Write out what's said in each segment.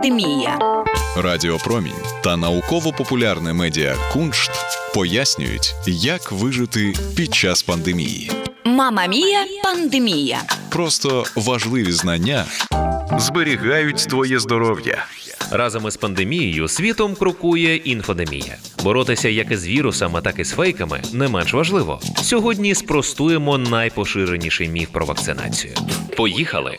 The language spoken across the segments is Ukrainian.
пандемія. Радіопромінь та науково-популярне медіа Куншт пояснюють, як вижити під час пандемії. Мама Мія пандемія. Просто важливі знання зберігають твоє здоров'я. Разом із пандемією світом крокує інфодемія. Боротися як із вірусами, так і з фейками не менш важливо. Сьогодні спростуємо найпоширеніший міф про вакцинацію. Поїхали!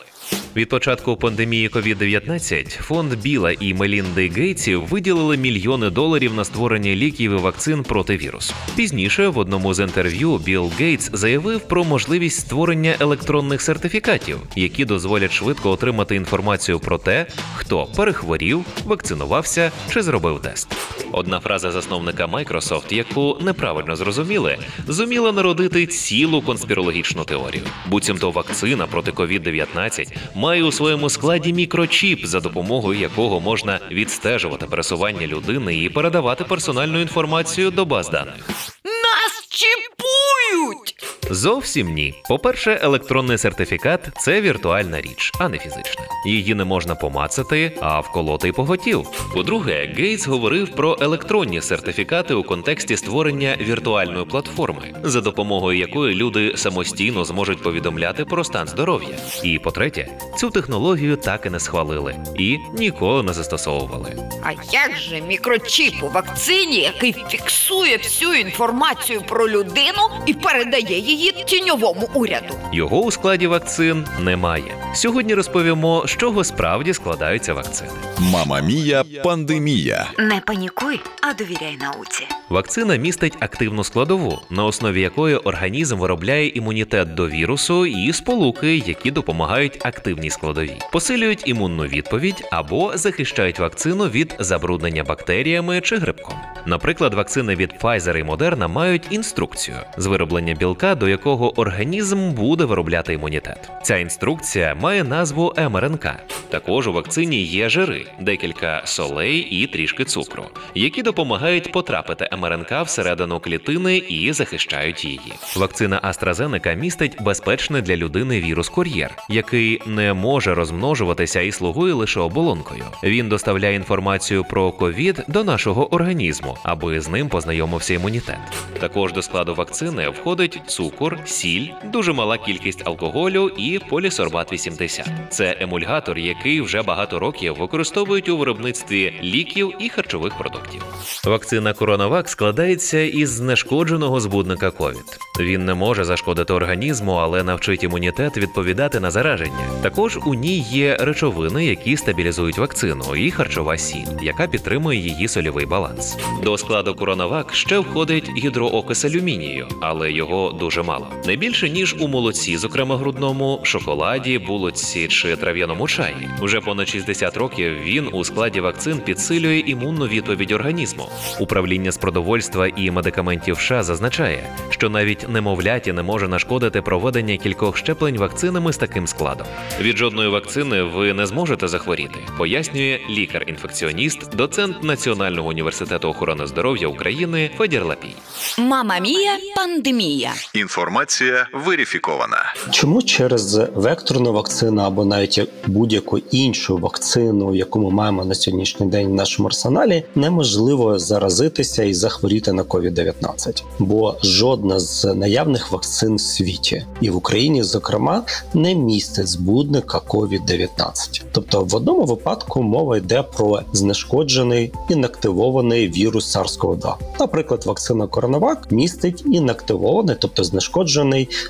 Від початку пандемії COVID-19 фонд Біла і Мелінди Гейтсів виділили мільйони доларів на створення ліків і вакцин проти вірусу. Пізніше в одному з інтерв'ю Білл Гейтс заявив про можливість створення електронних сертифікатів, які дозволять швидко отримати інформацію про те, хто перехворів, вакцинувався чи зробив тест. Одна фраза засновника Microsoft, яку неправильно зрозуміли, зуміла народити цілу конспірологічну теорію. Буцімто вакцина проти COVID-19 має у своєму складі мікрочіп, за допомогою якого можна відстежувати пересування людини і передавати персональну інформацію до баз даних. Нас чіпують! Зовсім ні. По-перше, електронний сертифікат це віртуальна річ, а не фізична. Її не можна помацати, а вколоти й поготів. По-друге, Гейтс говорив про електронні сертифікати у контексті створення віртуальної платформи, за допомогою якої люди самостійно зможуть повідомляти про стан здоров'я. І по-третє, цю технологію так і не схвалили і ніколи не застосовували. А як же мікрочіп у вакцині, який фіксує всю інформацію про людину і передає її тіньовому уряду? Його у складі вакцин немає. Сьогодні розповімо, з чого справді складаються вакцини. Мама Мія пандемія. Не панікуй, а довіряй науці. Вакцина містить активну складову, на основі якої організм виробляє імунітет до вірусу і сполуки, які допомагають активній складовій, посилюють імунну відповідь або захищають вакцину від забруднення бактеріями чи грибком. Наприклад, вакцини від Pfizer і Moderna мають інструкцію з вироблення білка, до якого організм буде виробляти імунітет. Ця інструкція має назву МРНК. Також у вакцині є жири, декілька солей і трішки цукру, які допомагають потрапити МРНК всередину клітини і захищають її. Вакцина AstraZeneca містить безпечний для людини вірус кур'єр, який не може розмножуватися і слугує лише оболонкою. Він доставляє інформацію про ковід до нашого організму, аби з ним познайомився імунітет. Також до складу вакцини входить цукор, сіль, дуже мала кількість алкоголю і полісорбат 80. Це емульгатор, який вже багато років використовують у виробництві ліків і харчових продуктів. Вакцина Коронавак складається із знешкодженого збудника ковід. Він не може зашкодити організму, але навчить імунітет відповідати на зараження. Також у ній є речовини, які стабілізують вакцину, і харчова сіль, яка підтримує її сольовий баланс. До складу Коронавак ще входить гідроокис алюмінію, але його дуже мало. Не більше ніж у молоці, зокрема грудному, шоколаді, булочці чи трав'яному чаї. Уже понад 60 років він у складі вакцин підсилює імунну відповідь організму. Управління з продовольства і медикаментів США зазначає, що навіть немовляті не може нашкодити проведення кількох щеплень вакцинами з таким складом. Від жодної вакцини ви не зможете захворіти, пояснює лікар-інфекціоніст, доцент Національного університету охорони здоров'я України Федір Лапій. Мама Мія пандемія. Інформація верифікована. Чому через векторну вакцину або навіть будь-яку іншу вакцину, яку ми маємо на сьогоднішній день в нашому арсеналі, неможливо заразитися і захворіти на COVID-19? Бо жодна з наявних вакцин в світі і в Україні, зокрема, не містить збудника COVID-19. Тобто, в одному випадку мова йде про знешкоджений інактивований вірус SARS-CoV-2. Наприклад, вакцина Коронавак містить інактивований, тобто знешкоджений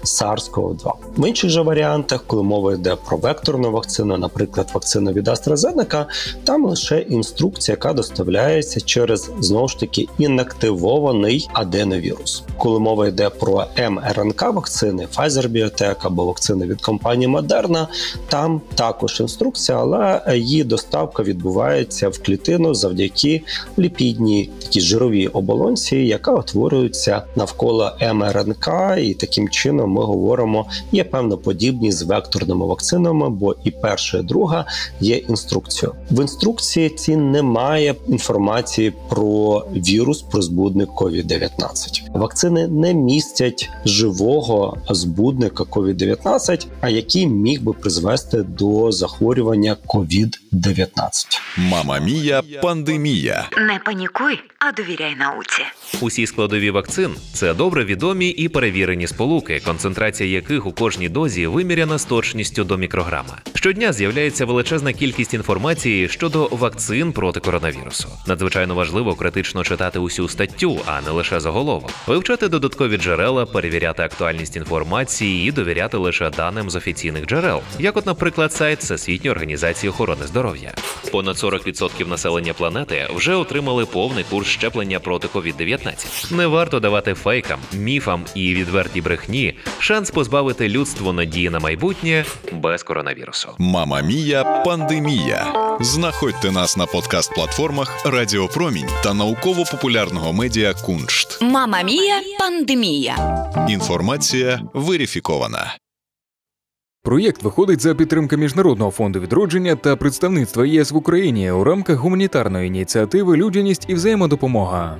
SARS-CoV-2. В інших же варіантах, коли мова йде про векторну вакцину, наприклад, вакцину від AstraZeneca, там лише інструкція, яка доставляється через знову ж таки інактивований аденовірус. Коли мова йде про МРНК вакцини, Pfizer Biotech або вакцини від компанії Moderna, там також інструкція, але її доставка відбувається в клітину завдяки ліпідній такій жировій оболонці, яка утворюється навколо МРНК, і таким чином ми говоримо, є певна подібність з векторними вакцинами, бо і перша, і друга є інструкцією. В інструкції ці немає інформації про вірус, про збудник COVID-19. Вакцини не містять живого збудника COVID-19, а який міг би призвести до захворювання COVID-19. 19 Мама Мія пандемія. Не панікуй, а довіряй науці. Усі складові вакцин це добре відомі і перевірені сполуки, концентрація яких у кожній дозі виміряна з точністю до мікрограма. Щодня з'являється величезна кількість інформації щодо вакцин проти коронавірусу. Надзвичайно важливо критично читати усю статтю, а не лише заголовок, вивчати додаткові джерела, перевіряти актуальність інформації і довіряти лише даним з офіційних джерел, як, от, наприклад, сайт Всесвітньої організації охорони здоров'я. Понад 40% населення планети вже отримали повний курс щеплення проти COVID-19. Не варто давати фейкам, міфам і відвертій брехні шанс позбавити людство надії на майбутнє без коронавірусу. Мама Мія пандемія. Знаходьте нас на подкаст-платформах Радіо Промінь та науково-популярного медіа Куншт. Мама Мія пандемія. Інформація верифікована. Проєкт виходить за підтримки Міжнародного фонду відродження та представництва ЄС в Україні у рамках гуманітарної ініціативи Людяність і взаємодопомога.